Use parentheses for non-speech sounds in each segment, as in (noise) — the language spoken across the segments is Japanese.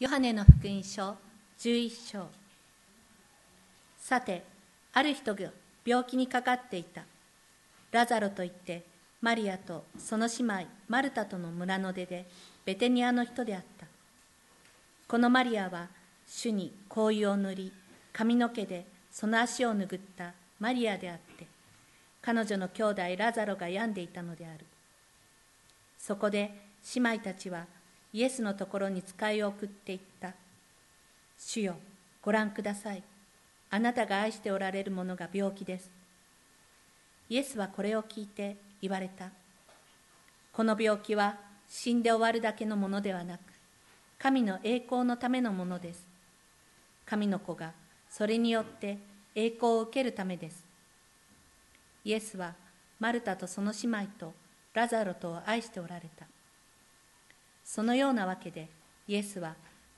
ヨハネの福音書11章。さてある人が病気にかかっていた。ラザロといってマリアとその姉妹マルタとの村の出でベテニアの人であった。このマリアは主に香油を塗り髪の毛でその足を拭ったマリアであって彼女の兄弟ラザロが病んでいたのである。そこで姉妹たちはイエスのところに使いを送っていった。主よご覧ください。あなたが愛しておられるものが病気です。イエスはこれを聞いて言われた。この病気は死んで終わるだけのものではなく神の栄光のためのものです。神の子がそれによって栄光を受けるためです。イエスはマルタとその姉妹とラザロとを愛しておられた。そのようなわけでイエスは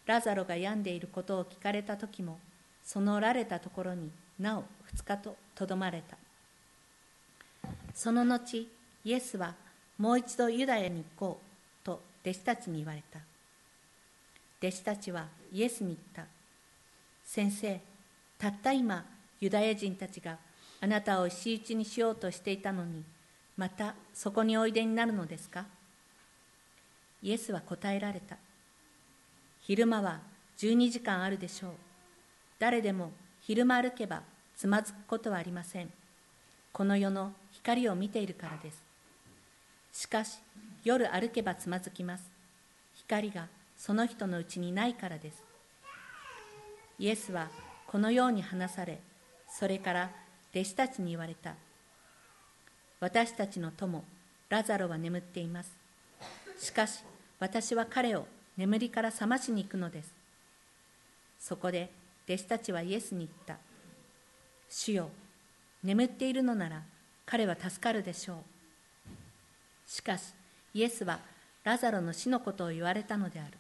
ラザロが病んでいることを聞かれた時もそのおられたところになお2日ととどまれた。その後イエスはもう一度ユダヤに行こうと弟子たちに言われた。弟子たちはイエスに言った。先生たった今ユダヤ人たちがあなたを石打ちにしようとしていたのにまたそこにおいでになるのですか？イエスは答えられた。昼間は12時間あるでしょう。誰でも昼間歩けばつまずくことはありません。この世の光を見ているからです。しかし夜歩けばつまずきます。光がその人のうちにないからです。イエスはこのように話されそれから弟子たちに言われた。私たちの友ラザロは眠っています。しかし私は彼を眠りから覚ましに行くのです。そこで弟子たちはイエスに言った。主よ眠っているのなら彼は助かるでしょう。しかしイエスはラザロの死のことを言われたのである。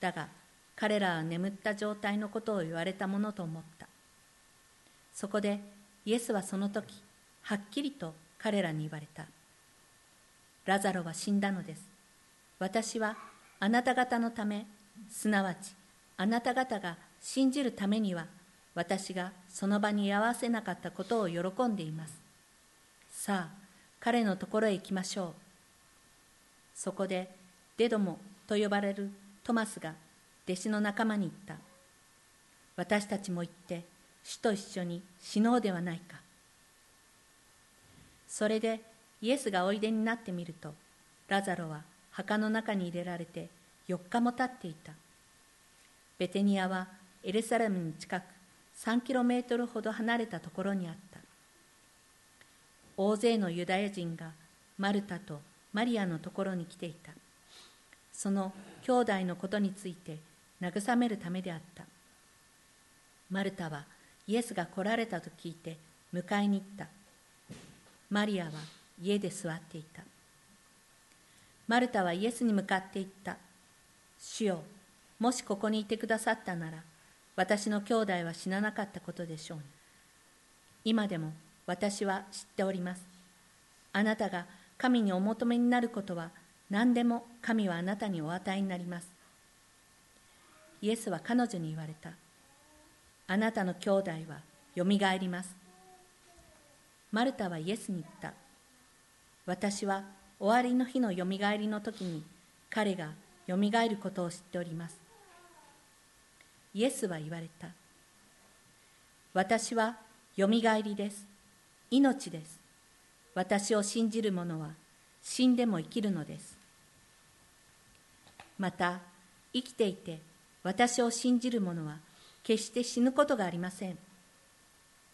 だが彼らは眠った状態のことを言われたものと思った。そこでイエスはその時はっきりと彼らに言われた。ラザロは死んだのです。私はあなた方のためすなわちあなた方が信じるためには私がその場に居合わせなかったことを喜んでいます。さあ彼のところへ行きましょう。そこでデドモと呼ばれるトマスが弟子の仲間に言った。私たちも行って主と一緒に死のうではないか。それでイエスがおいでになってみるとラザロは墓の中に入れられて4日も経っていた。ベテニアはエルサレムに近く3キロメートルほど離れたところにあった。大勢のユダヤ人がマルタとマリアのところに来ていた。その兄弟のことについて慰めるためであった。マルタはイエスが来られたと聞いて迎えに行った。マリアは家で座っていた。マルタはイエスに向かって言った。主よ、もしここにいてくださったなら、私の兄弟は死ななかったことでしょうに。今でも私は知っております。あなたが神にお求めになることは何でも神はあなたにお与えになります。イエスは彼女に言われた。あなたの兄弟はよみがえります。マルタはイエスに言った。私は終わりの日のよみがえりの時に彼がよみがえることを知っております。イエスは言われた。私はよみがえりです。命です。私を信じる者は死んでも生きるのです。また生きていて私を信じる者は決して死ぬことがありません。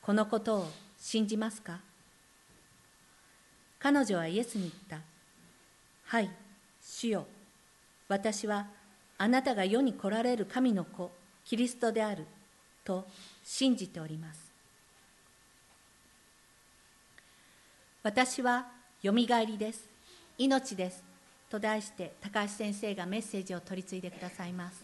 このことを信じますか？彼女はイエスに言った。はい主よ。私はあなたが世に来られる神の子キリストであると信じております。私はよみがえりです。命です。と題して高橋先生がメッセージを取り次いでくださいます。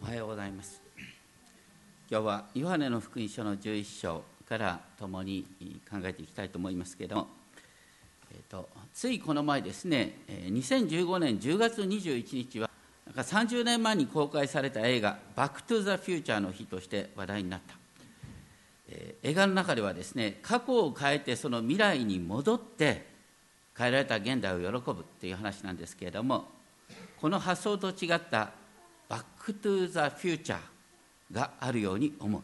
おはようございます。今日はヨハネの福音書の11章から共に考えていきたいと思いますけれども、えーと、ついこの前ですね2015年10月21日はなんか30年前に公開された映画「バック・トゥ・ザ・フューチャー」の日として話題になった、えー、映画の中ではですね過去を変えてその未来に戻って変えられた現代を喜ぶっていう話なんですけれどもこの発想と違った「バック・トゥ・ザ・フューチャー」があるように思う。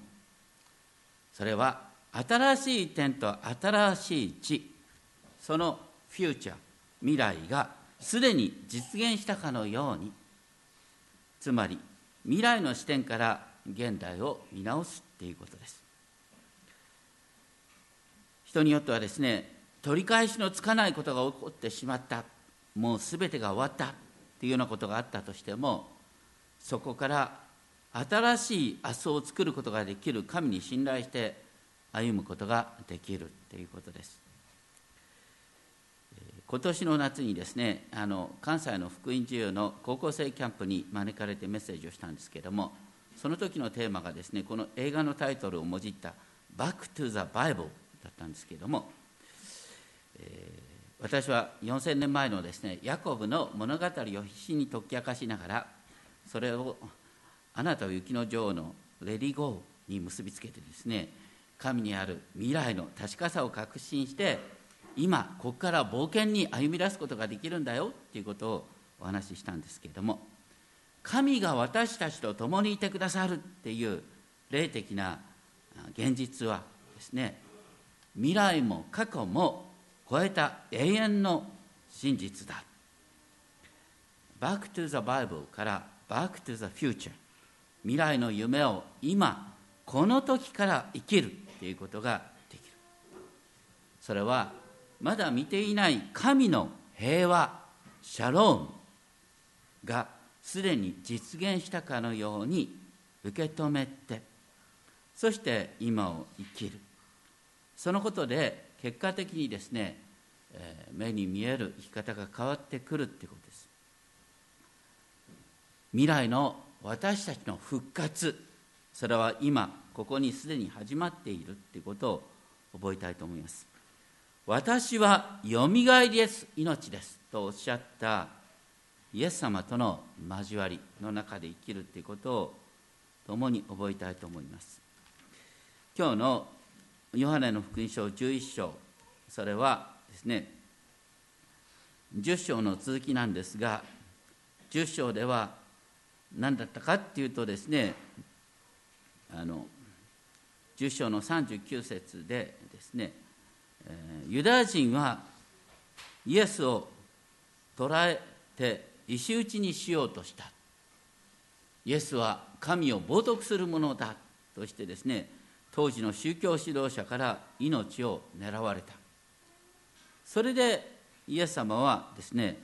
それは新しい点と新しい地そのフューチャー未来がすでに実現したかのように。つまり未来の視点から現代を見直すっていうことです。人によってはですね取り返しのつかないことが起こってしまった。もう全てが終わったっていうようなことがあったとしてもそこから新しい明日を作ることができる神に信頼して歩むことができるということです。今年の夏にですねあの関西の福音授業の高校生キャンプに招かれてメッセージをしたんですけれどもその時のテーマがですねこの映画のタイトルをもじった「Back to the Bible」だったんですけれども、えー、私は4000年前のですねヤコブの物語を必死に解き明かしながらそれをあなたを雪の女王のレディゴーに結びつけてですね神にある未来の確かさを確信して今ここから冒険に歩み出すことができるんだよっていうことをお話ししたんですけれども神が私たちと共にいてくださるっていう霊的な現実はですね未来も過去も超えた永遠の真実だ。Back to the Bible から Back to the Future 未来の夢を今この時から生きるということができる。それはまだ見ていない神の平和シャロームがすでに実現したかのように受け止めてそして今を生きる。そのことで結果的にですね、え目に見える生き方が変わってくるっていうことです。未来の私たちの復活。それは今ここにすでに始まっているということを覚えたいと思います。私はよみがえりです。命です。とおっしゃったイエス様との交わりの中で生きるということを共に覚えたいと思います。今日のヨハネの福音書11章。それはですね10章の続きなんですが10章では何だったかっていうとですねあの10章の39節でですね、えー、ユダヤ人はイエスを捕らえて石打ちにしようとした。イエスは神を冒涜するものだとしてですね当時の宗教指導者から命を狙われた。それでイエス様はですね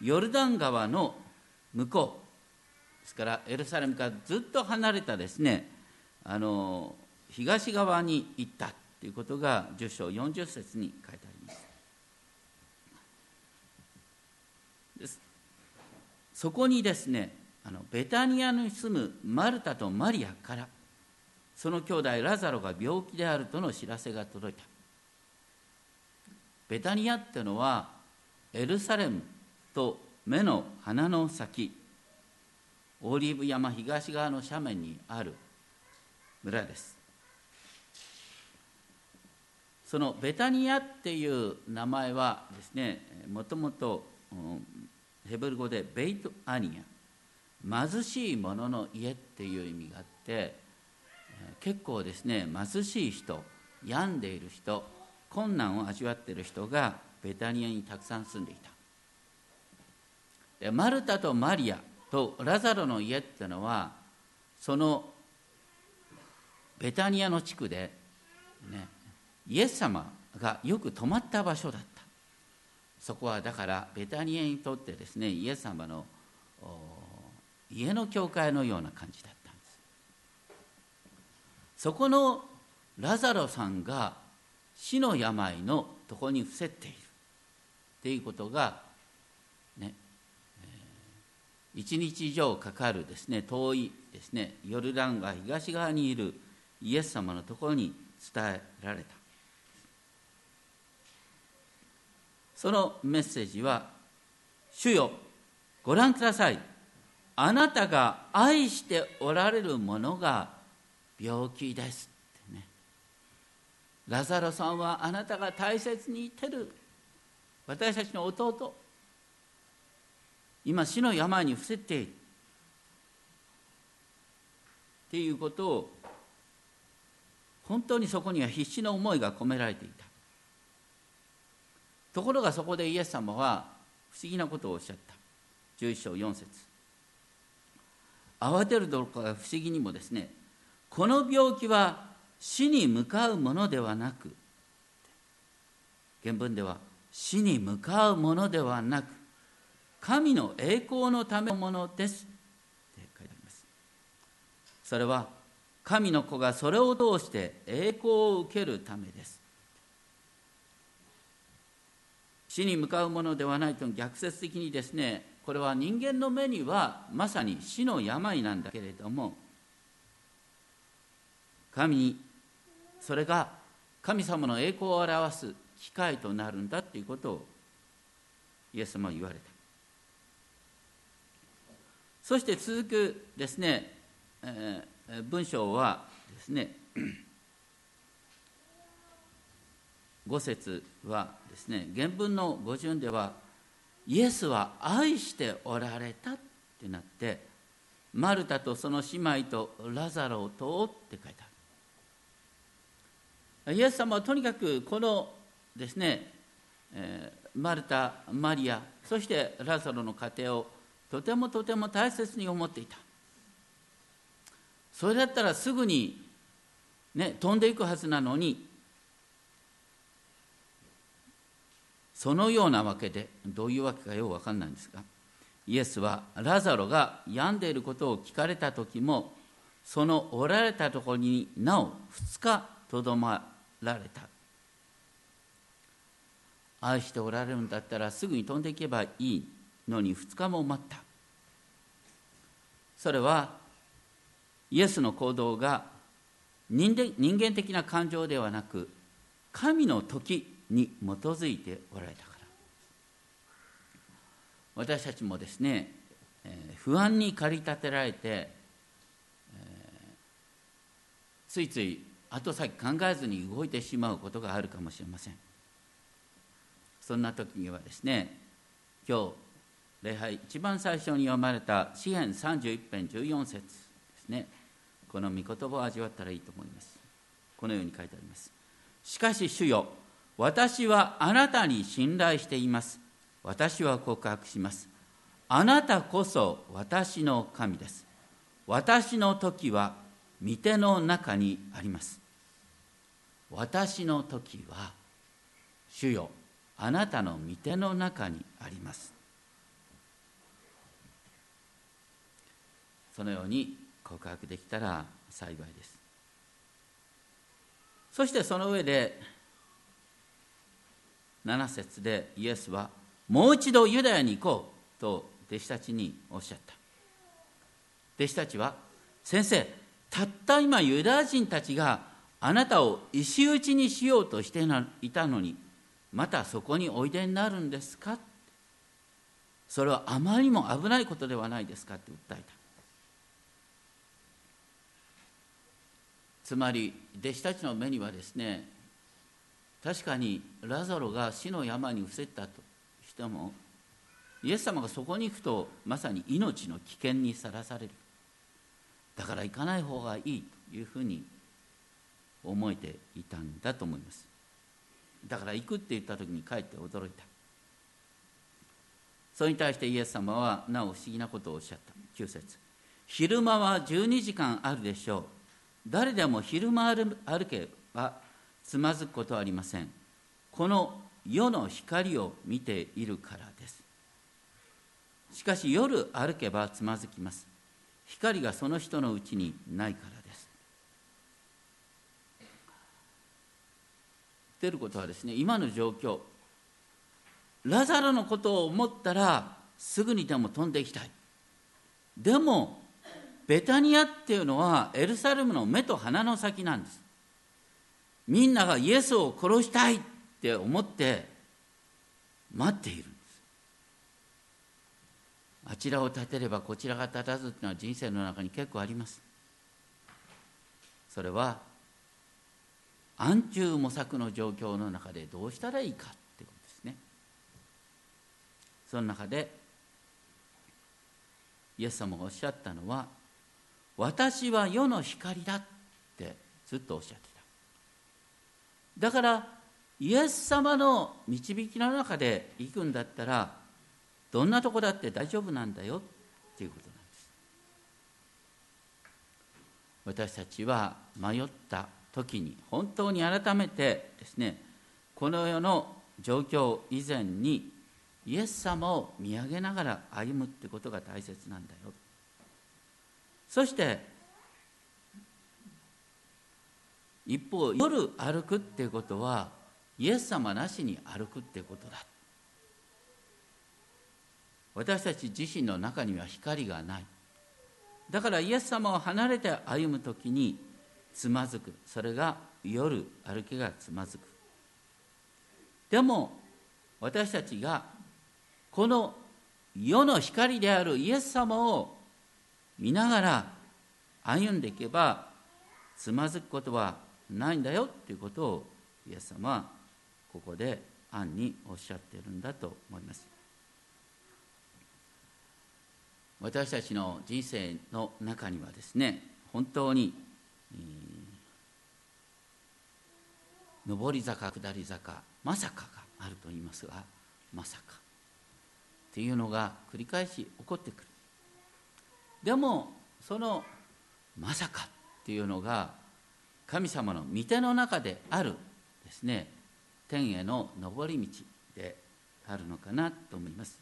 ヨルダン川の向こうですからエルサレムからずっと離れたですねあの東側に行ったということが10章40節に書いてあります。です。そこにですねあのベタニアに住むマルタとマリアからその兄弟ラザロが病気であるとの知らせが届いた。ベタニアっていうのはエルサレムと目の鼻の先。オリーブ山東側の斜面にある村です。そのベタニアっていう名前はですねもともとヘブル語でベイトアニア貧しい者の家っていう意味があって結構ですね貧しい人病んでいる人困難を味わっている人がベタニアにたくさん住んでいた。マルタとマリアとラザロの家っていうのはそのベタニアの地区で、ね、イエス様がよく泊まった場所だった。そこはだからベタニアにとってですねイエス様の家の教会のような感じだったんです。そこのラザロさんが死の病のとこに伏せている。っていうことが1日以上かかるですね遠いですねヨルダン川東側にいるイエス様のところに伝えられた。そのメッセージは「主よご覧ください。あなたが愛しておられるものが病気です」ってね。ラザロさんはあなたが大切にしてる。私たちの弟今死の病に伏せている。っていうことを本当にそこには必死の思いが込められていた。ところがそこでイエス様は不思議なことをおっしゃった。11章4節。慌てるどころか不思議にもですねこの病気は死に向かうものではなく原文では死に向かうものではなく神の栄光のためのものです。って書いてあります。それは神の子がそれを通して栄光を受けるためです。死に向かうものではないと逆説的にですねこれは人間の目にはまさに死の病なんだけれども神にそれが神様の栄光を表す機会となるんだということをイエス様は言われた。そして続くですね、えー、文章はですね (coughs) 5節はですね原文の語順ではイエスは愛しておられたってなってマルタとその姉妹とラザロとって書いてある。イエス様はとにかくこのですね、えー、マルタマリアそしてラザロの家庭をとてもとても大切に思っていた。それだったらすぐに、ね、飛んでいくはずなのにそのようなわけでどういうわけかよう分かんないんですがイエスはラザロが病んでいることを聞かれた時もそのおられたところになお2日とどまられた。愛しておられるんだったらすぐに飛んでいけばいい。のに2日も待った。それはイエスの行動が人間的な感情ではなく神の時に基づいておられたから。私たちもですね、え、不安に駆り立てられて、え、ついつい後先考えずに動いてしまうことがあるかもしれません。そんな時にはですね今日礼拝一番最初に読まれた詩篇31編14節ですねこの御言葉を味わったらいいと思いますこのように書いてありますしかし主よ私はあなたに信頼しています。私は告白します。あなたこそ私の神です。私の時は御手の中にあります。私の時は主よあなたの御手の中にあります。そのように告白できたら幸いです。そしてその上で7節でイエスはもう一度ユダヤに行こうと弟子たちにおっしゃった。弟子たちは先生たった今ユダヤ人たちがあなたを石打ちにしようとしていたのにまたそこにおいでになるんですか？それはあまりにも危ないことではないですか？って訴えた。つまり弟子たちの目にはですね確かにラザロが死の山に伏せたとしてもイエス様がそこに行くとまさに命の危険にさらされる。だから行かない方がいいというふうに思えていたんだと思います。だから行くって言った時にかえって驚いた。それに対してイエス様はなお不思議なことをおっしゃった。9節。昼間は12時間あるでしょう。誰でも昼間歩けばつまずくことはありません。この世の光を見ているからです。しかし夜歩けばつまずきます。光がその人のうちにないからです。言ってることはですね今の状況ラザロのことを思ったらすぐにでも飛んでいきたい。でもベタニアっていうのはエルサレムの目と鼻の先なんです。みんながイエスを殺したいって思って待っているんです。あちらを立てればこちらが立たずというのは人生の中に結構あります。それは暗中模索の状況の中でどうしたらいいかってことですね。その中でイエス様がおっしゃったのは私は世の光だってずっとおっしゃってた。だからイエス様の導きの中で行くんだったらどんなとこだって大丈夫なんだよっていうことなんです。私たちは迷った時に本当に改めてですねこの世の状況以前にイエス様を見上げながら歩むってことが大切なんだよ。そして一方夜歩くっていうことはイエス様なしに歩くってことだ。私たち自身の中には光がない。だからイエス様を離れて歩む時につまずく。それが夜歩きがつまずく。でも私たちがこの世の光であるイエス様を見ながら歩んでいけばつまずくことはないんだよということをイエス様はここで暗におっしゃっているんだと思います。私たちの人生の中にはですね本当に、上り坂下り坂まさかがあると言いますがまさかっていうのが繰り返し起こってくる。でもそのまさかっていうのが神様の御手の中であるですね。天への上り道であるのかなと思います。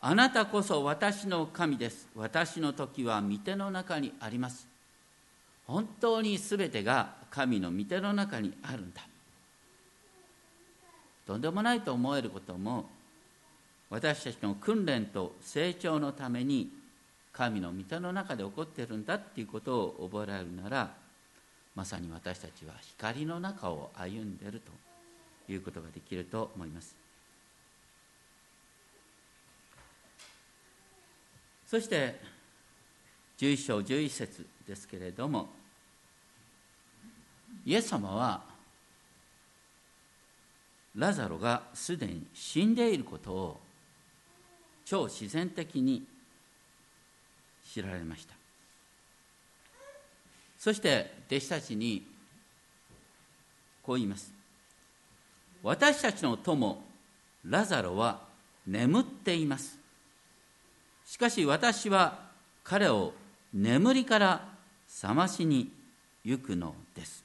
あなたこそ私の神です。私の時は御手の中にあります。本当に全てが神の御手の中にあるんだ。とんでもないと思えることも私たちの訓練と成長のために神の御手の中で起こっているんだっていうことを覚えられるならまさに私たちは光の中を歩んでいるということができると思います。そして11章11節ですけれどもイエス様はラザロがすでに死んでいることを超自然的に知られました。そして弟子たちにこう言います。私たちの友ラザロは眠っています。しかし私は彼を眠りから覚ましに行くのです。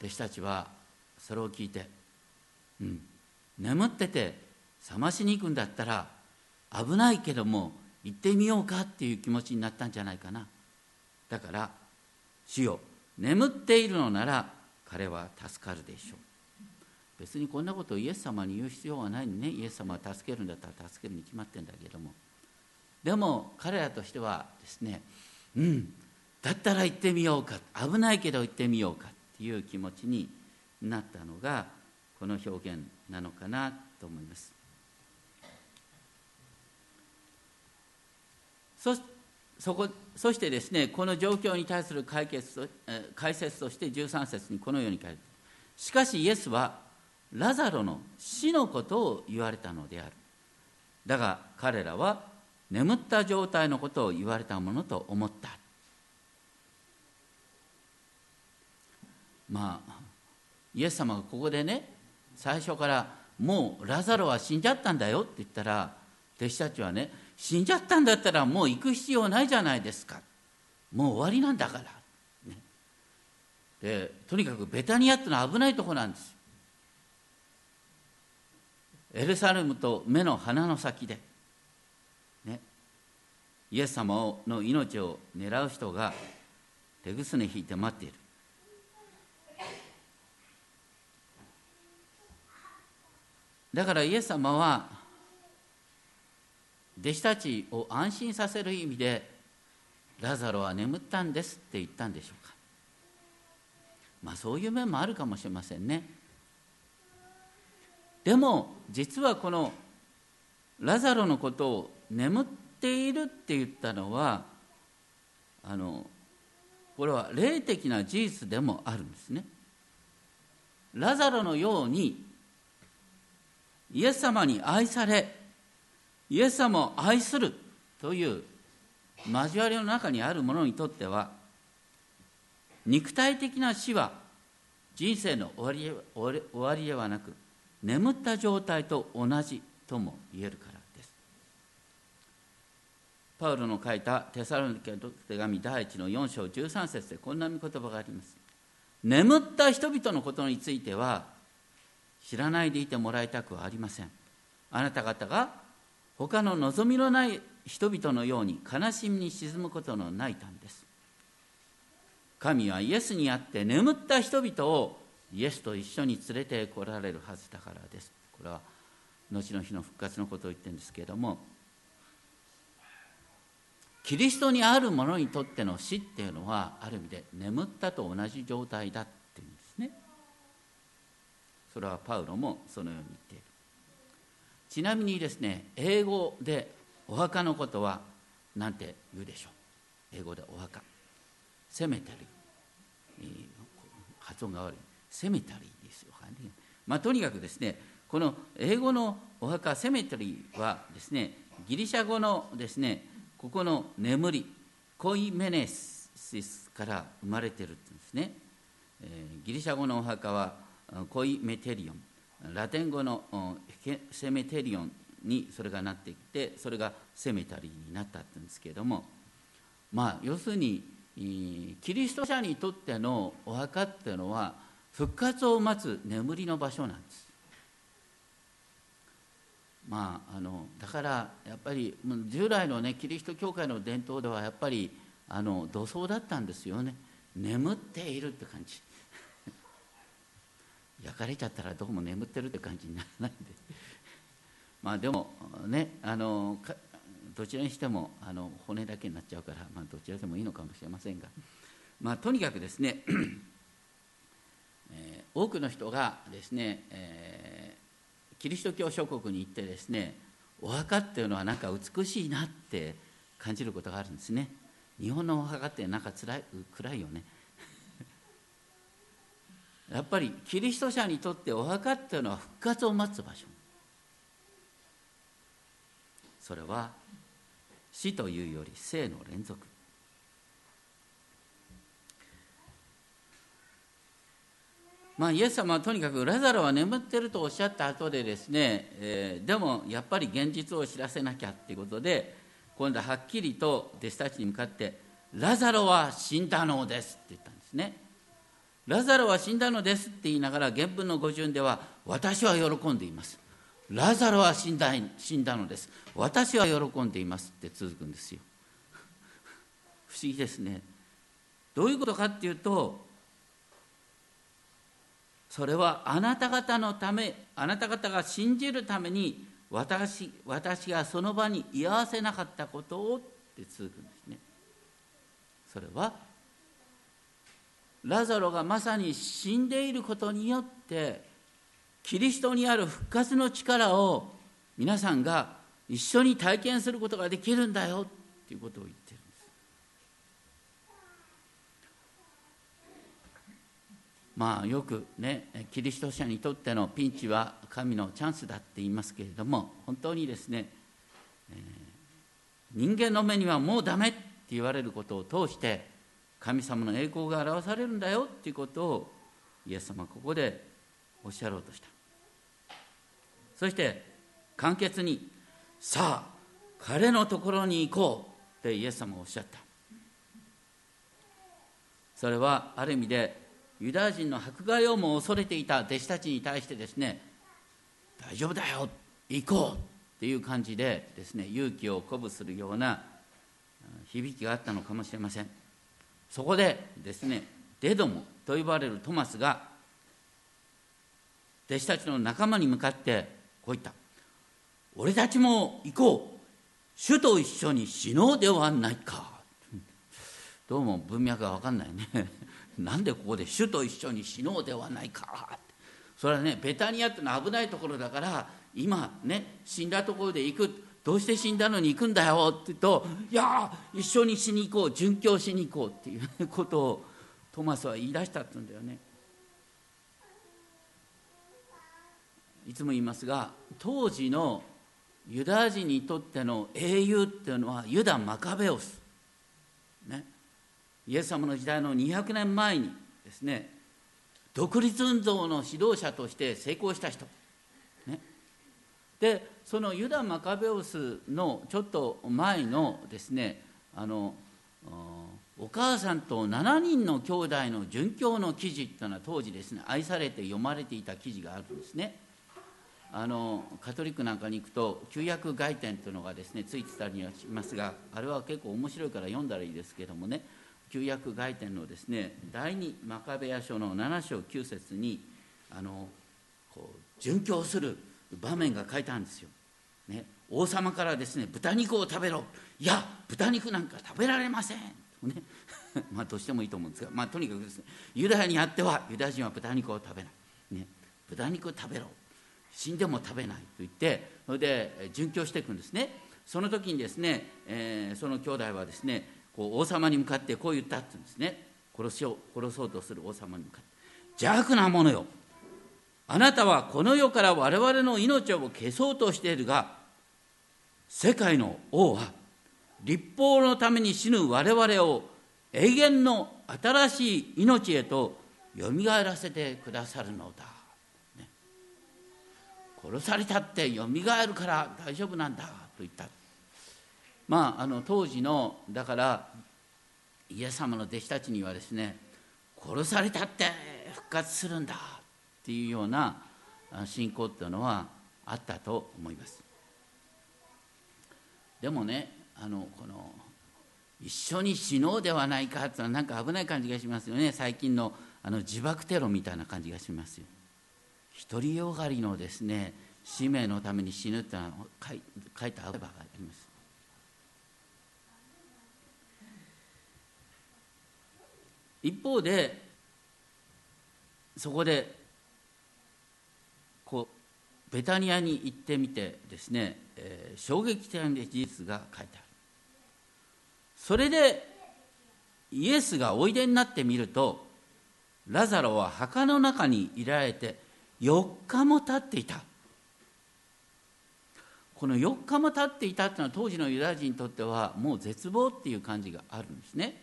弟子たちはそれを聞いて、うん、眠ってて覚ましに行くんだったら危ないけども行ってみようかっていう気持ちになったんじゃないかな。だから主よ眠っているのなら彼は助かるでしょう。別にこんなことをイエス様に言う必要はないね。イエス様は助けるんだったら助けるに決まってんだけども。でも彼らとしてはですねうんだったら行ってみようか。危ないけど行ってみようかっていう気持ちになったのがこの表現なのかなと思います。そそこそしてですねこの状況に対する解決解説として13節にこのように書いてしかしイエスはラザロの死のことを言われたのである。だが彼らは眠った状態のことを言われたものと思った。まあイエス様がここでね最初からもうラザロは死んじゃったんだよって言ったら弟子たちはね死んじゃったんだったらもう行く必要ないじゃないですか。もう終わりなんだから、ね、でとにかくベタニアってのは危ないとこなんです。エルサレムと目の鼻の先で、ね、イエス様の命を狙う人が手ぐすね引いて待っている。だからイエス様は弟子たちを安心させる意味でラザロは眠ったんですって言ったんでしょうか。まあそういう面もあるかもしれませんね。でも実はこのラザロのことを眠っているって言ったのはあのこれは霊的な事実でもあるんですね。ラザロのようにイエス様に愛されイエス様を愛するという交わりの中にある者にとっては肉体的な死は人生の終わり終わりではなく眠った状態と同じとも言えるからです。パウロの書いたテサロニケの手紙第1の4章13節でこんな見言葉があります。眠った人々のことについては知らないでいてもらいたくはありません。あなた方が他の望みのない人々のように悲しみに沈むことのないたんです。神はイエスにあって眠った人々をイエスと一緒に連れてこられるはずだからです。これは後の日の復活のことを言ってるんですけれどもキリストにある者にとっての死っていうのはある意味で眠ったと同じ状態だっていうんですね。それはパウロもそのように言っている。ちなみにですね英語でお墓のことは何て言うでしょう？英語でお墓。セメタリー、発音が悪い。セメタリーですよ、ね、まあ、とにかくですねこの英語のお墓セメタリーはですねギリシャ語のですねここの眠りコイメネシスから生まれてるんですね、えー、ギリシャ語のお墓はコイメテリオン。ラテン語のセメテリオンにそれがなってきてそれがセメタリーになったってうんですけれどもまあ要するにキリスト者にとってのお墓っていうのは復活を待つ眠りの場所なんです。まあ、あのだからやっぱり従来のねキリスト教会の伝統ではやっぱりあの土葬だったんですよね。眠っているって感じ。焼かれちゃったらどうも眠ってるって感じにならないんで。(laughs) まあでもねあのどちらにしてもあの骨だけになっちゃうから、まあ、どちらでもいいのかもしれませんが、まあ、とにかくですね、(clears throat) えー、多くの人がですね、えー、キリスト教諸国に行ってですねお墓っていうのはなんか美しいなって感じることがあるんですね。日本のお墓ってなんかつらい暗いよね。やっぱりキリスト者にとってお墓っていうのは復活を待つ場所それは死というより生の連続まあ、イエス様はとにかくラザロは眠ってるとおっしゃった後でですね、えー、でもやっぱり現実を知らせなきゃっていうことで今度ははっきりと弟子たちに向かって「ラザロは死んだのです」って言ったんですね。ラザロは死んだのですって言いながら原文の語順では「私は喜んでいます」ラザロは死んだ死んだのです私は喜んでいますって続くんですよ。不思議ですね。どういうことかっていうとそれはあなた方のためあなた方が信じるために私私がその場に居合わせなかったことをって続くんですね。それはラザロがまさに死んでいることによってキリストにある復活の力を皆さんが一緒に体験することができるんだよっていうことを言ってるんです。まあよくねキリスト者にとってのピンチは神のチャンスだって言いますけれども本当にですね、えー、人間の目にはもうダメって言われることを通して神様の栄光が表されるんだよっていうことをイエス様はここでおっしゃろうとした。そして簡潔に「さあ彼のところに行こう」ってイエス様はおっしゃった。それはある意味でユダヤ人の迫害をも恐れていた弟子たちに対してですね大丈夫だよ行こうっていう感じでですね勇気を鼓舞するような響きがあったのかもしれません。そこでですねデドモと呼ばれるトマスが弟子たちの仲間に向かってこう言った「俺たちも行こう。主と一緒に死のうではないか」どうも文脈が分かんないね。(laughs) なんでここで主と一緒に死のうではないか。それはねベタニアってのは危ないところだから今ね死んだところで行く。どうして死んだのに行くんだよって言うといや一緒に死に行こう殉教しに行こうっていうことをトマスは言い出したって言うんだよね。いつも言いますが当時のユダヤ人にとっての英雄っていうのはユダ・マカベオス、ね、イエス様の時代の200年前にですね独立運動の指導者として成功した人、ね、でそのユダ・マカベオスのちょっと前のですねあのお母さんと7人の兄弟の殉教の記事というのは当時ですね愛されて読まれていた記事があるんですね。あのカトリックなんかに行くと旧約外典というのがですねついてたりはしますがあれは結構面白いから読んだらいいですけどもね旧約外典のですね第二マカベヤ書の7章9節にあのこう殉教する場面が書いてあるんですよ。ね、王様からですね豚肉を食べろ。いや豚肉なんか食べられません、ね、(laughs) まあどうしてもいいと思うんですが、まあ、とにかくですねユダヤにあってはユダヤ人は豚肉を食べない、ね、豚肉を食べろ。死んでも食べない。と言ってそれで殉教していくんですね。その時にですね、えー、その兄弟はですねこう王様に向かってこう言ったって言うんですね。殺しを殺そうとする王様に向かって。邪悪なものよ。あなたはこの世から我々の命を消そうとしているが世界の王は立法のために死ぬ我々を永遠の新しい命へとよみがえらせてくださるのだ。殺されたってよみがえるから大丈夫なんだと言った。まああの当時のだからイエス様の弟子たちにはですね殺されたって復活するんだ。っていうような信仰っていうのはあったと思います。でもねあのこの一緒に死のうではないかっていうのはなんか危ない感じがしますよね。最近のあの自爆テロみたいな感じがしますよ。独りよがりのですね使命のために死ぬってのは書い書いた言葉があります。一方でそこでこうベタニアに行ってみてですね、えー、衝撃的な事実が書いてある。それでイエスがおいでになってみるとラザロは墓の中にいられて4日も経っていた。この4日も経っていたというのは当時のユダヤ人にとってはもう絶望っていう感じがあるんですね。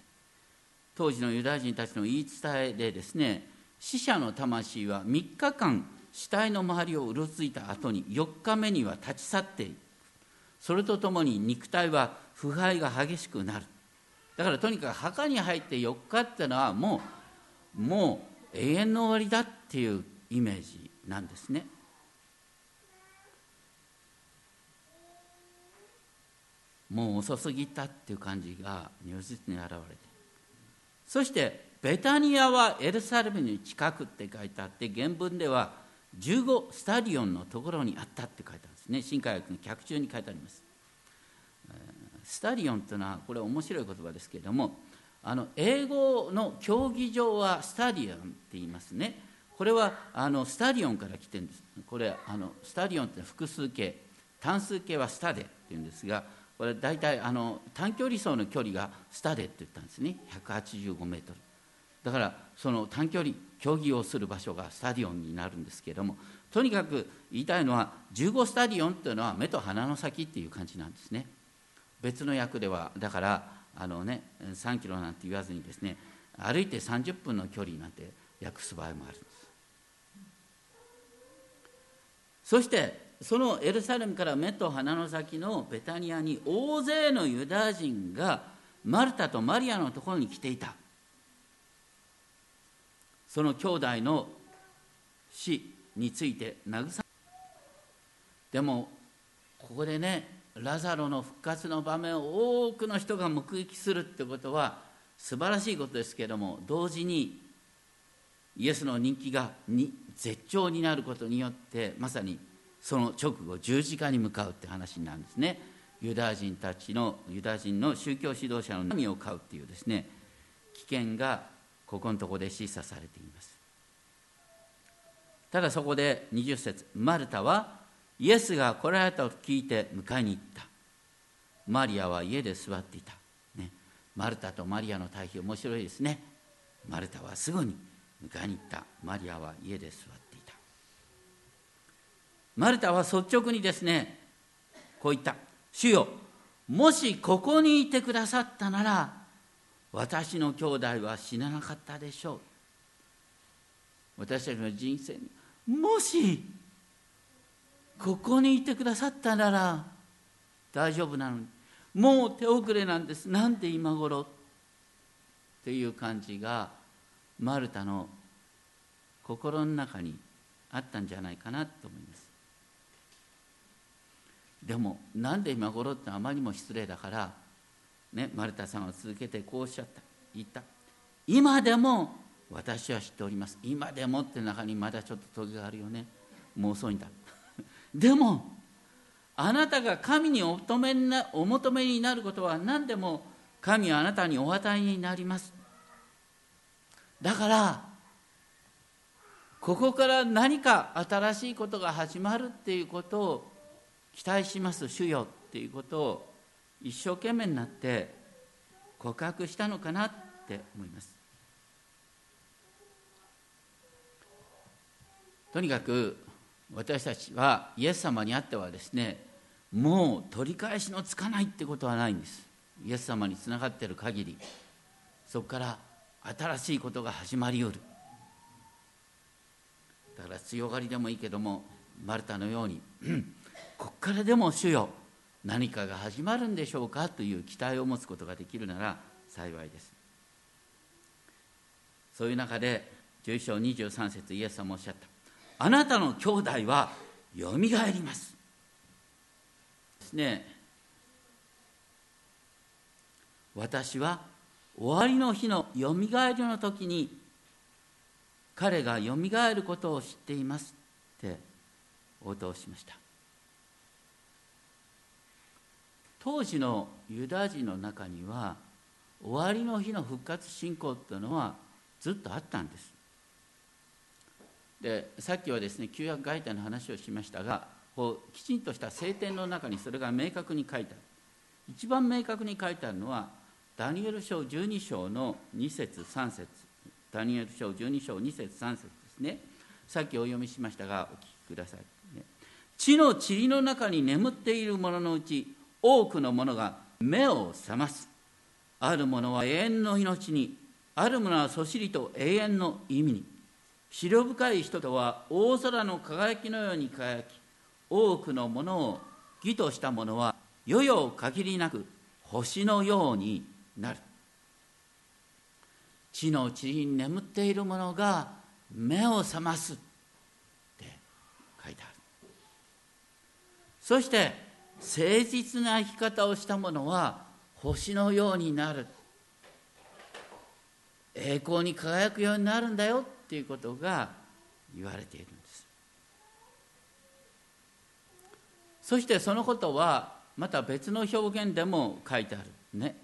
当時のユダヤ人たちの言い伝えでですね死者の魂は3日間死体の周りをうろついた後に4日目には立ち去っていく。それとともに肉体は腐敗が激しくなる。だからとにかく墓に入って4日っていうのはもうもう永遠の終わりだっていうイメージなんですね。もう遅すぎたっていう感じが如実に現れてそしてベタニアはエルサレムに近くって書いてあって原文では15スタディオンのところにあったって書いてあるんですね。新海学の脚注に書いてあります。スタディオンというのはこれ面白い言葉ですけれどもあの英語の競技場はスタディオンって言いますね。これはあのスタディオンから来てるんです。これあのスタディオンって複数形単数形はスタデっていうんですがこれ大体あの短距離走の距離がスタデって言ったんですね。185メートル。だからその短距離競技をする場所がスタディオンになるんですけれどもとにかく言いたいのは15スタディオンっていうのは目と鼻の先っていう感じなんですね。別の役ではだからあのね3キロなんて言わずにですね歩いて30分の距離なんて訳す場合もあるんです。そしてそのエルサレムから目と鼻の先のベタニアに大勢のユダヤ人がマルタとマリアのところに来ていた。その兄弟の死について慰めでもここでねラザロの復活の場面を多くの人が目撃するってことは素晴らしいことですけれども同時にイエスの人気がに絶頂になることによってまさにその直後十字架に向かうって話になるんですね。ユダヤ人たちのユダヤ人の宗教指導者の波を買うっていうですね危険がここのとこで示唆されています。ただそこで20節マルタはイエスが来られたと聞いて迎えに行った。マリアは家で座っていた、ね、マルタとマリアの対比面白いですね。マルタはすぐに迎えに行った。マリアは家で座っていた。マルタは率直にですねこう言った「主よもしここにいてくださったなら私の兄弟は死ななかったでしょう」私たちの人生にもしここにいてくださったなら大丈夫なのにもう手遅れなんです。なんで今頃？っていう感じがマルタの心の中にあったんじゃないかなと思います。でもなんで今頃ってあまりにも失礼だからねマルタさんは続けてこうおっしゃった。言った。今でも私は知っております。今でもって中にまだちょっと時があるよね。もう遅いんだ。(laughs) でもあなたが神にお求めなお求めになることは何でも神はあなたにお与えになります。だからここから何か新しいことが始まるっていうことを期待します。主よっていうことを一生懸命になって告白したのかなって思います。とにかく私たちはイエス様にあってはですねもう取り返しのつかないってことはないんです。イエス様につながっている限り。そこから新しいことが始まりうる。だから強がりでもいいけどもマルタのようにここからでも主よ。何かが始まるんでしょうかという期待を持つことができるなら幸いです。そういう中で11章23節イエス様おっしゃった。あなたの兄弟はよみがえります。ですね。私は終わりの日のよみがえりの時に彼がよみがえることを知っていますって応答しました。当時のユダヤ人の中には終わりの日の復活信仰っていうのはずっとあったんです。でさっきはですね旧約外体の話をしましたがこうきちんとした聖典の中にそれが明確に書いてある。一番明確に書いてあるのはダニエル書12章の2節3節。ダニエル書12章2節3節ですね。さっきお読みしましたがお聞きください、ね、地の塵の中に眠っている者のうち多くの者が目を覚ます。ある者は永遠の命にある者はそしりと永遠の意味に。思慮深い人とは大空の輝きのように輝き多くのものを義とした者は世々限りなく星のようになる。地の地に眠っている者が目を覚ますって書いてある。そして誠実な生き方をした者は星のようになる。栄光に輝くようになるんだよっていうことが言われているんです。そしてそのことはまた別の表現でも書いてあるね。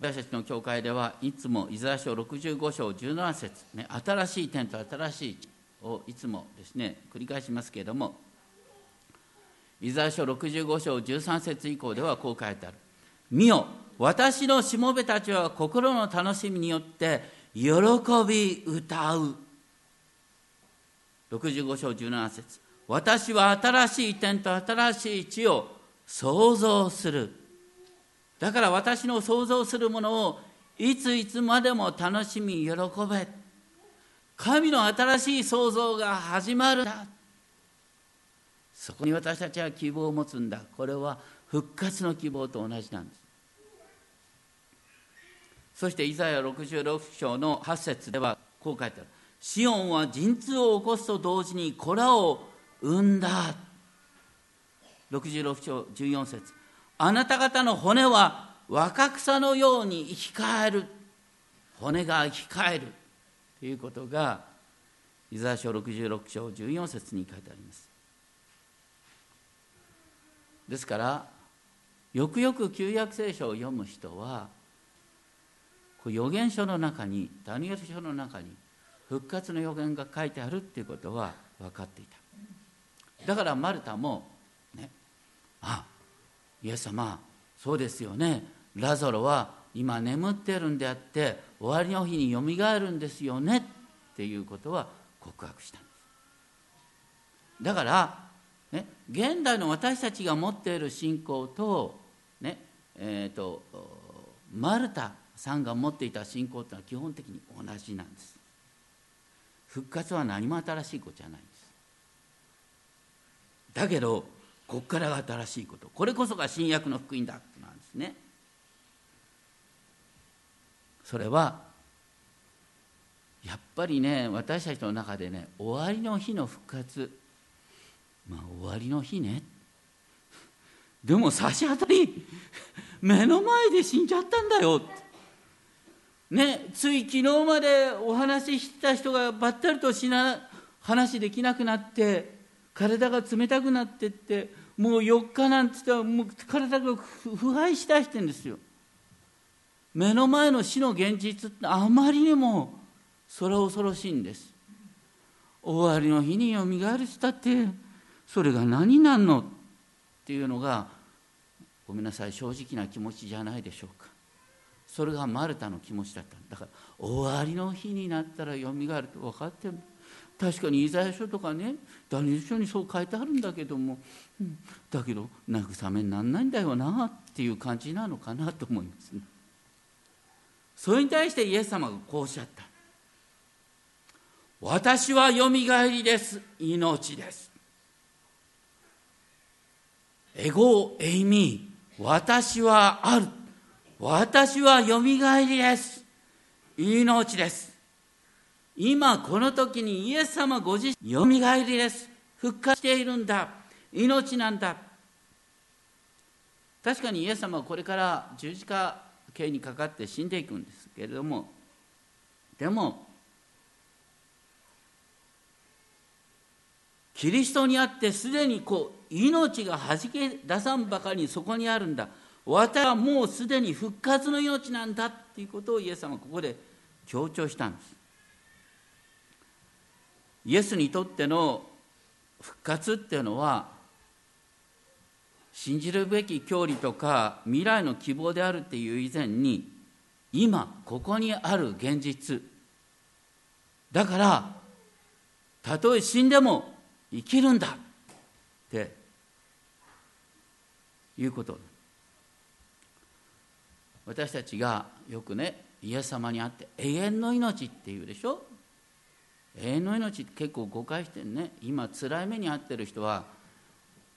私たちの教会ではいつもイザヤ書65章17節、ね、新しい点と新しいをいつもですね繰り返しますけれどもイザヤ書65章13節以降ではこう書いてある「見よ私のしもべたちは心の楽しみによって喜び歌う。65章17節。私は新しい天と新しい地を創造する。だから私の創造するものをいついつまでも楽しみ喜べ。神の新しい創造が始まる。んだそこに私たちは希望を持つんだ。これは復活の希望と同じなんです。そしてイザヤ66章の8節ではこう書いてある「シオンは陣痛を起こすと同時に子らを産んだ」66章14節。あなた方の骨は若草のように生き返る。骨が生き返る。ということがイザヤ書66章14節に書いてあります。ですからよくよく旧約聖書を読む人は預言書の中にダニエル書の中に復活の予言が書いてあるっていうことは分かっていた。だからマルタもねあイエス様そうですよね。ラザロは今眠ってるんであって終わりの日によみがえるんですよねっていうことは告白したんです。だから、ね、現代の私たちが持っている信仰と,、ねえーと、マルタさんが持っていた信仰というのは基本的に同じなんです。復活は何も新しいことじゃないんです。だけどここからが新しいこと。これこそが新約の福音だなんですね。それはやっぱりね私たちの中でね終わりの日の復活まあ終わりの日ね。(laughs) でも差し当たり (laughs) 目の前で死んじゃったんだよ。ねつい昨日までお話ししてた人がばったりと死な話できなくなって体が冷たくなってってもう4日なんて言ったらもう体が腐敗しだしてんですよ。目の前の死の現実ってあまりにもそれは恐ろしいんです。終わりの日によみがえるしたってそれが何なんの？っていうのがごめんなさい正直な気持ちじゃないでしょうか。それがマルタの気持ちだった。だから終わりの日になったらよみがえると分かってる確かにイザヤ書とかねダニエル書にそう書いてあるんだけども、うん、だけど慰めになんないんだよなっていう感じなのかなと思いますね。それに対してイエス様がこうおっしゃった。私はよみがえりです。命です。エゴエイミー私はある。私はよみがえりです。命です。今この時にイエス様ご自身よみがえりです。復活しているんだ。命なんだ。確かにイエス様はこれから十字架刑にかかって死んでいくんですけれどもでもキリストにあってすでにこう命がはじけ出さんばかりにそこにあるんだ。私はもうすでに復活の命なんだっていうことをイエス様はここで強調したんです。イエスにとっての復活っていうのは信じるべき教理とか未来の希望であるっていう以前に今ここにある現実。だからたとえ死んでも生きるんだっていうこと。私たちがよくねイエス様に会って永遠の命っていうでしょ？永遠の命って結構誤解してね。今辛い目に遭ってる人は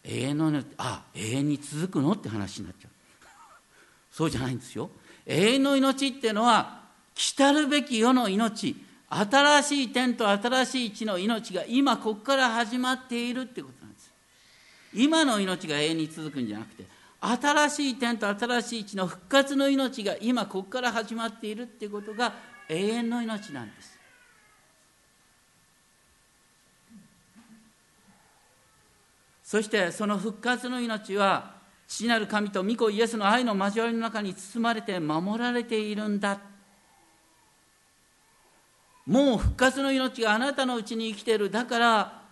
永遠の命あ永遠に続くのって話になっちゃう。(laughs) そうじゃないんですよ。永遠の命っていうのは来たるべき世の命新しい天と新しい地の命が今ここから始まっているってことなんです。今の命が永遠に続くんじゃなくて新しい天と新しい地の復活の命が今ここから始まっているっていうことが永遠の命なんです。そしてその復活の命は父なる神と御子イエスの愛の交わりの中に包まれて守られているんだ。もう復活の命があなたのうちに生きている。だから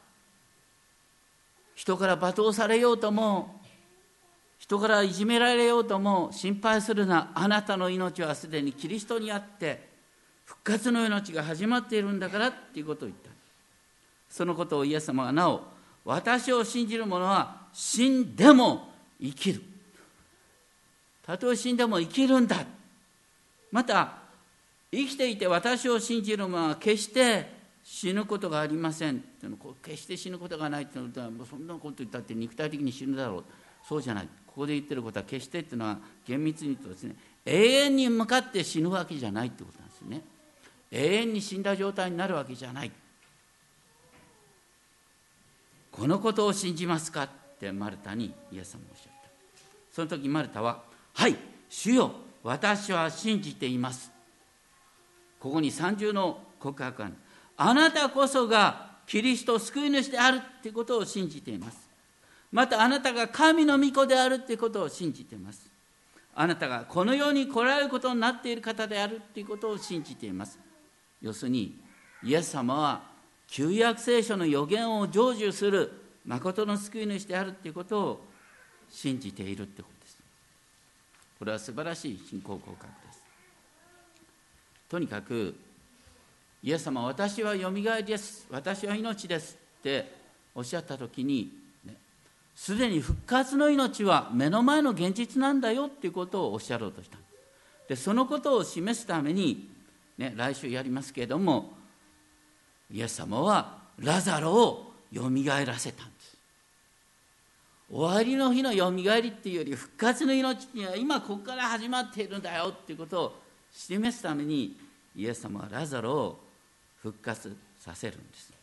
人から罵倒されようとも人からいじめられようとも心配するな。あなたの命はすでにキリストにあって復活の命が始まっているんだからっていうことを言った。そのことをイエス様はなお私を信じる者は死んでも生きる。たとえ死んでも生きるんだ。また生きていて私を信じる者は決して死ぬことがありませんっていう決して死ぬことがないっていうのはもうそんなこと言ったって肉体的に死ぬだろう。そうじゃない。ここで言ってることは決してっていうのは厳密に言うとですね永遠に向かって死ぬわけじゃないってことなんですね。永遠に死んだ状態になるわけじゃない。このことを信じますかってマルタにイエス様おっしゃった。その時マルタは「はい主よ私は信じています」ここに三重の告白がある。あなたこそがキリスト救い主であるってことを信じています。またあなたが神の御子であるってことを信じています。あなたがこの世に来られることになっている方であるということを信じています。要するにイエス様は旧約聖書の予言を成就する誠の救い主であるということを信じているということです。これは素晴らしい信仰告白です。とにかくイエス様私はよみがえりです。私は命ですっておっしゃった時にすで、に復活の命は目の前の現実なんだよっていうことをおっしゃろうとした。でそのことを示すために、ね、来週やりますけれどもイエス様はラザロをよみがえらせたんです。終わりの日のよみがえりっていうより復活の命には今ここから始まっているんだよっていうことを示すためにイエス様はラザロを復活させるんです。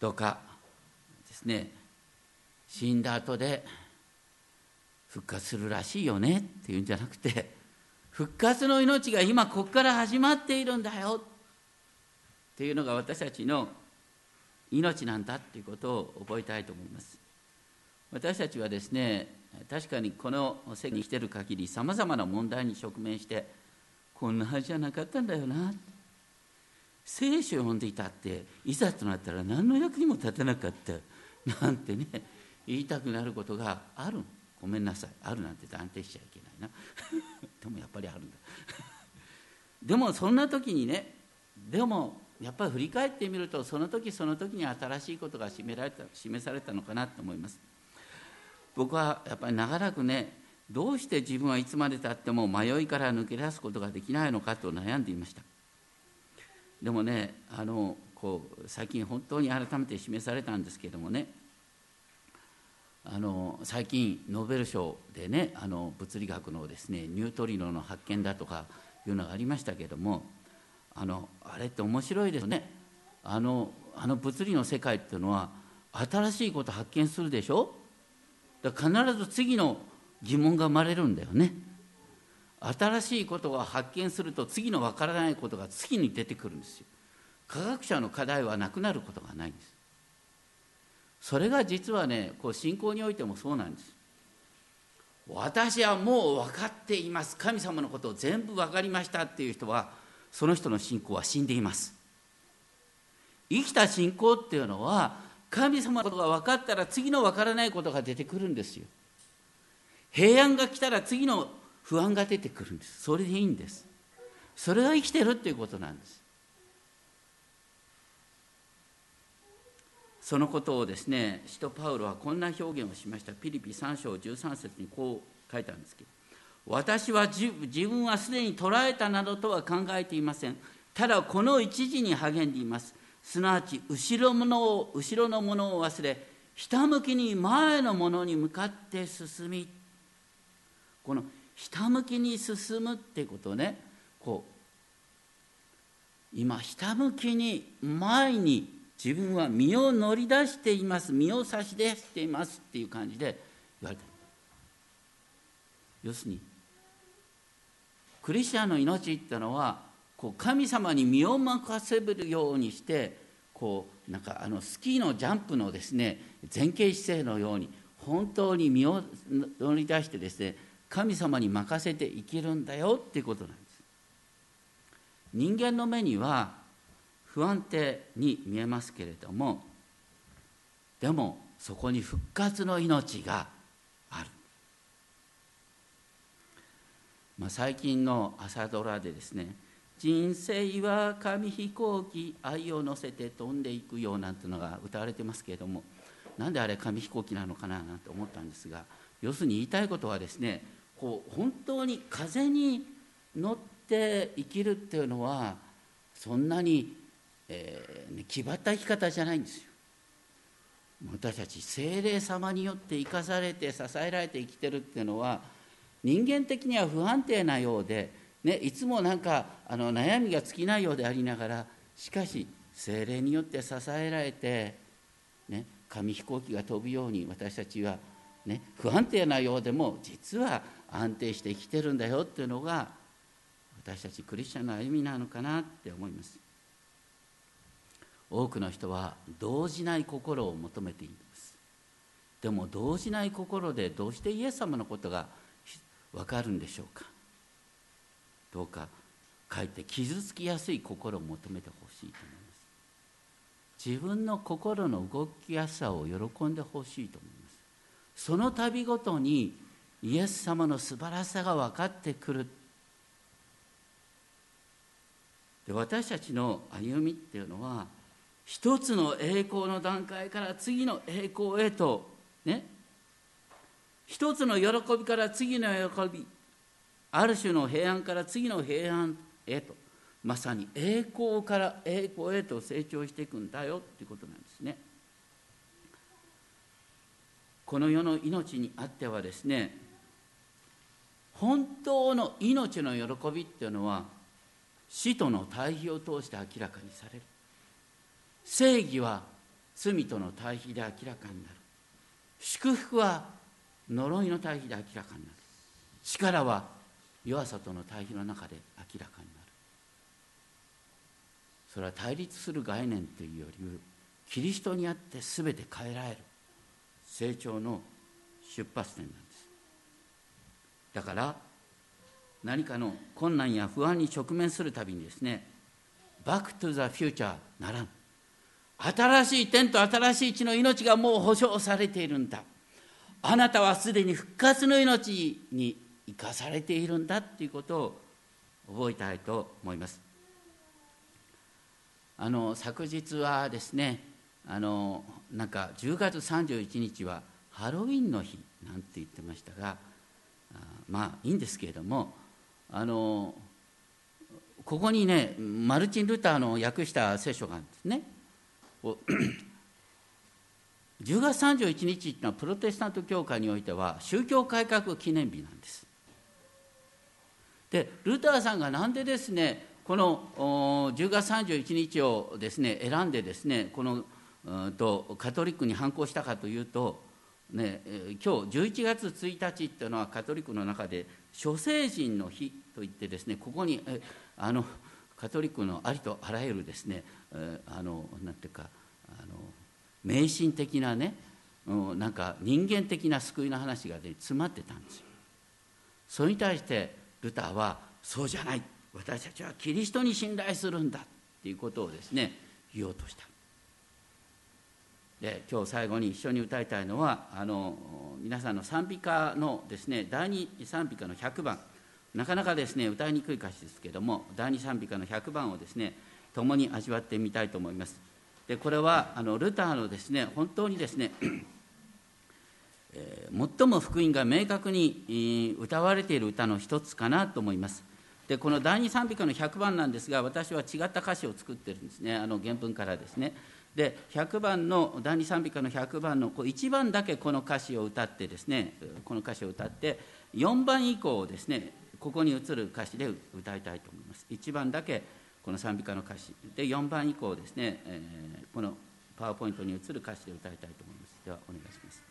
どうかですね。死んだ後で復活するらしいよねっていうんじゃなくて復活の命が今ここから始まっているんだよっていうのが私たちの命なんだっていうことを覚えたいと思います。私たちはですね確かにこの世に生きてる限りさまざまな問題に直面してこんなはずじゃなかったんだよな。聖書を読んでいたっていざとなったら何の役にも立てなかった。なんてね言いたくなることがある。ごめんなさい。あるなんて断定しちゃいけないな。(laughs) でもやっぱりあるんだ。(laughs) でもそんな時にねでもやっぱり振り返ってみるとその時その時に新しいことが示られた示されたのかなと思います。僕はやっぱり長らくねどうして自分はいつまでたっても迷いから抜け出すことができないのかと悩んでいました。でもねあのこう最近本当に改めて示されたんですけどもね。あの最近ノーベル賞でねあの物理学のですねニュートリノの発見だとかいうのがありましたけどもあのあれって面白いですね。あのあの物理の世界っていうのは新しいこと発見するでしょ？だ必ず次の疑問が生まれるんだよね。新しいことを発見すると次の分からないことが次に出てくるんですよ。科学者の課題はなくなることがないんです。それが実はねこう信仰においてもそうなんです。私はもう分かっています。神様のことを全部分かりましたっていう人はその人の信仰は死んでいます。生きた信仰っていうのは神様のことが分かったら次の分からないことが出てくるんですよ。平安が来たら次の不安が出てくるんです。それでいいんです。それが生きてるっていうことなんです。そのことをですね使徒パウロはこんな表現をしました。ピリピ3章13節にこう書いたんですけど私は自分はすでに捕らえたなどとは考えていません。ただこの一時に励んでいます。すなわち後ろのを後ろのものを忘れひたむきに前のものに向かって進みこのひたむきに進むってことね。こう今ひたむきに前に自分は身を乗り出しています。身を差し出していますっていう感じで言われて要するにクリスチャンの命ってのはこう神様に身を任せるようにしてこうなんかあのスキーのジャンプのですね前傾姿勢のように本当に身を乗り出してですね神様に任せて生きるんだよっていうことなんです。人間の目には不安定に見えますけれどもでもそこに復活の命がある、まあ、最近の朝ドラでですね人生は紙飛行機愛を乗せて飛んでいくよなんていうのが歌われてますけれどもなんであれ紙飛行機なのかななんて思ったんですが要するに言いたいことはですねこう本当に風に乗って生きるっていうのはそんなに、えー、ね、気張った生き方じゃないんですよ。私たち精霊様によって生かされて支えられて生きてるっていうのは人間的には不安定なようで、ね、いつもなんかあの悩みが尽きないようでありながらしかし精霊によって支えられて、ね、紙飛行機が飛ぶように私たちは、ね、不安定なようでも実は安定して生きてるんだよっていうのが私たちクリスチャンの歩みなのかなって思います。多くの人は動じない心を求めています。でも動じない心でどうしてイエス様のことが分かるんでしょうか。どうか書いて傷つきやすい心を求めてほしいと思います。自分の心の動きやすさを喜んでほしいと思います。その度ごとにイエス様の素晴らしさが分かってくる。で私たちの歩みっていうのは一つの栄光の段階から次の栄光へとね。一つの喜びから次の喜びある種の平安から次の平安へとまさに栄光から栄光へと成長していくんだよっていうことなんですね。この世の命にあってはですね本当の命の喜びっていうのは死との対比を通して明らかにされる。正義は罪との対比で明らかになる。祝福は呪いの対比で明らかになる。力は弱さとの対比の中で明らかになる。それは対立する概念というよりキリストにあって全て変えられる。成長の出発点なんです。だから何かの困難や不安に直面するたびにですねバックトゥザフューチャーならん。新しい天と新しい地の命がもう保証されているんだ。あなたはすでに復活の命に生かされているんだということを覚えたいと思います。あの昨日はですねあのなんか10月31日はハロウィンの日なんて言ってましたがまあいいんですけれどもあのここにねマルチン・ルターの訳した聖書があるんですね。10 (clears throat) 月31日というのはプロテスタント教会においては宗教改革記念日なんです。でルターさんがなんでですねこの10月31日をですね選んでですねこのうんとカトリックに反抗したかというと、ね、今日11月1日っていうのはカトリックの中で諸聖人の日といってですねここにあのカトリックのありとあらゆるですねあのなんていうかあの迷信的なねなんか人間的な救いの話が、ね、詰まってたんですよ。それに対してルターはそうじゃない私たちはキリストに信頼するんだっていうことをですね言おうとした。で今日最後に一緒に歌いたいのはあの皆さんの賛美歌のですね第二賛美歌の100番。なかなかですね歌いにくい歌詞ですけども第二賛美歌の100番をですね共に味わってみたいと思います。でこれはあのルターのですね本当にですね (clears throat) えー、最も福音が明確に歌われている歌の一つかなと思います。でこの第二賛美歌の100番なんですが私は違った歌詞を作ってるんですね。あの原文からですね。で100番の第二賛美歌の100番の1番だけこの歌詞を歌ってですねこの歌詞を歌って4番以降をですねここに移る歌詞で歌いたいと思います。1番だけこの賛美歌の歌詞で4番以降ですね、えー、このパワーポイントに移る歌詞で歌いたいと思います。ではお願いします。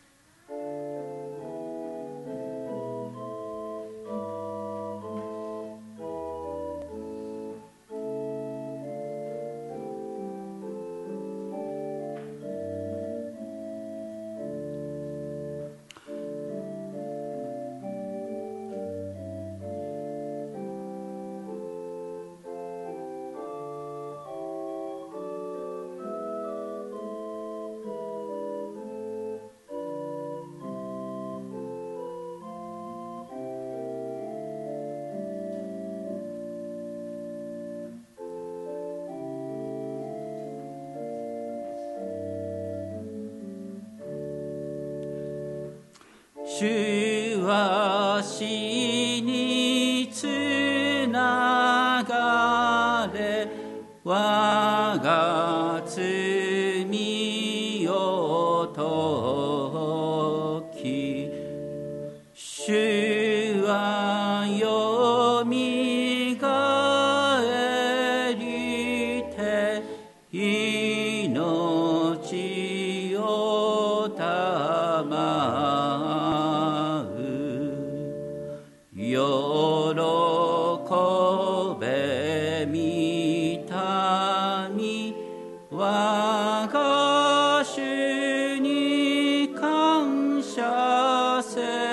say.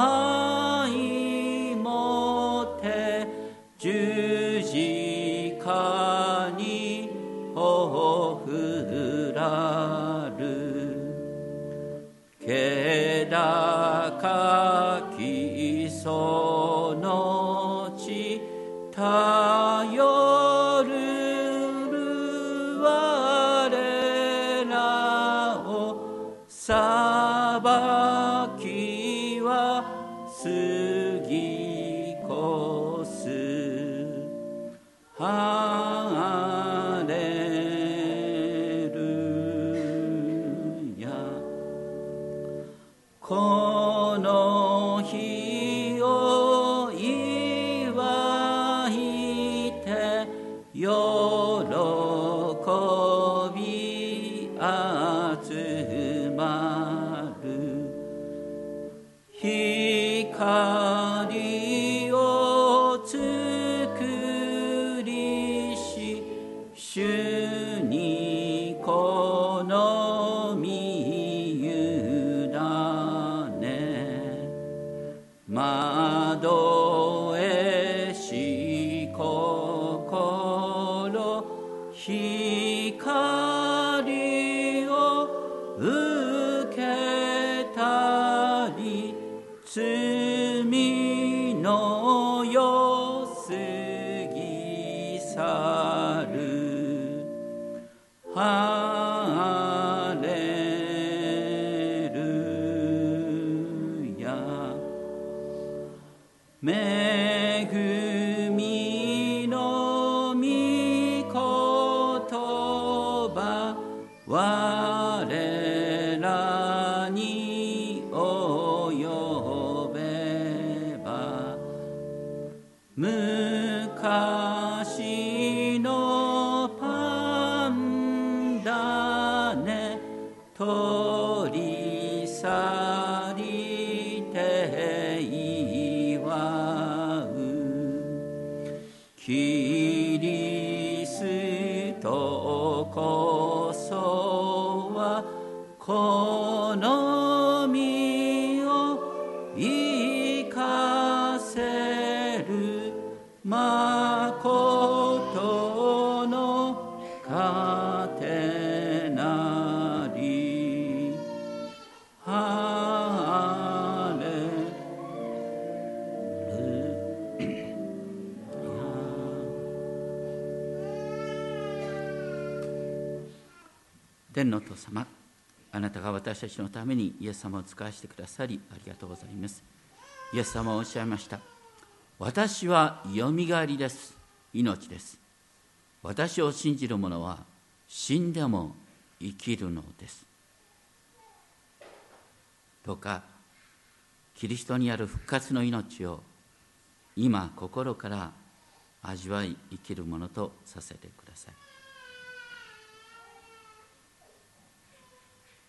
つ Man. たが私たちのためにイエス様を使わせてくださりありがとうございます。イエス様はおっしゃいました。私はよみがえりです。命です。私を信じる者は死んでも生きるのです。どうかキリストにある復活の命を今心から味わい生きるものとさせてください。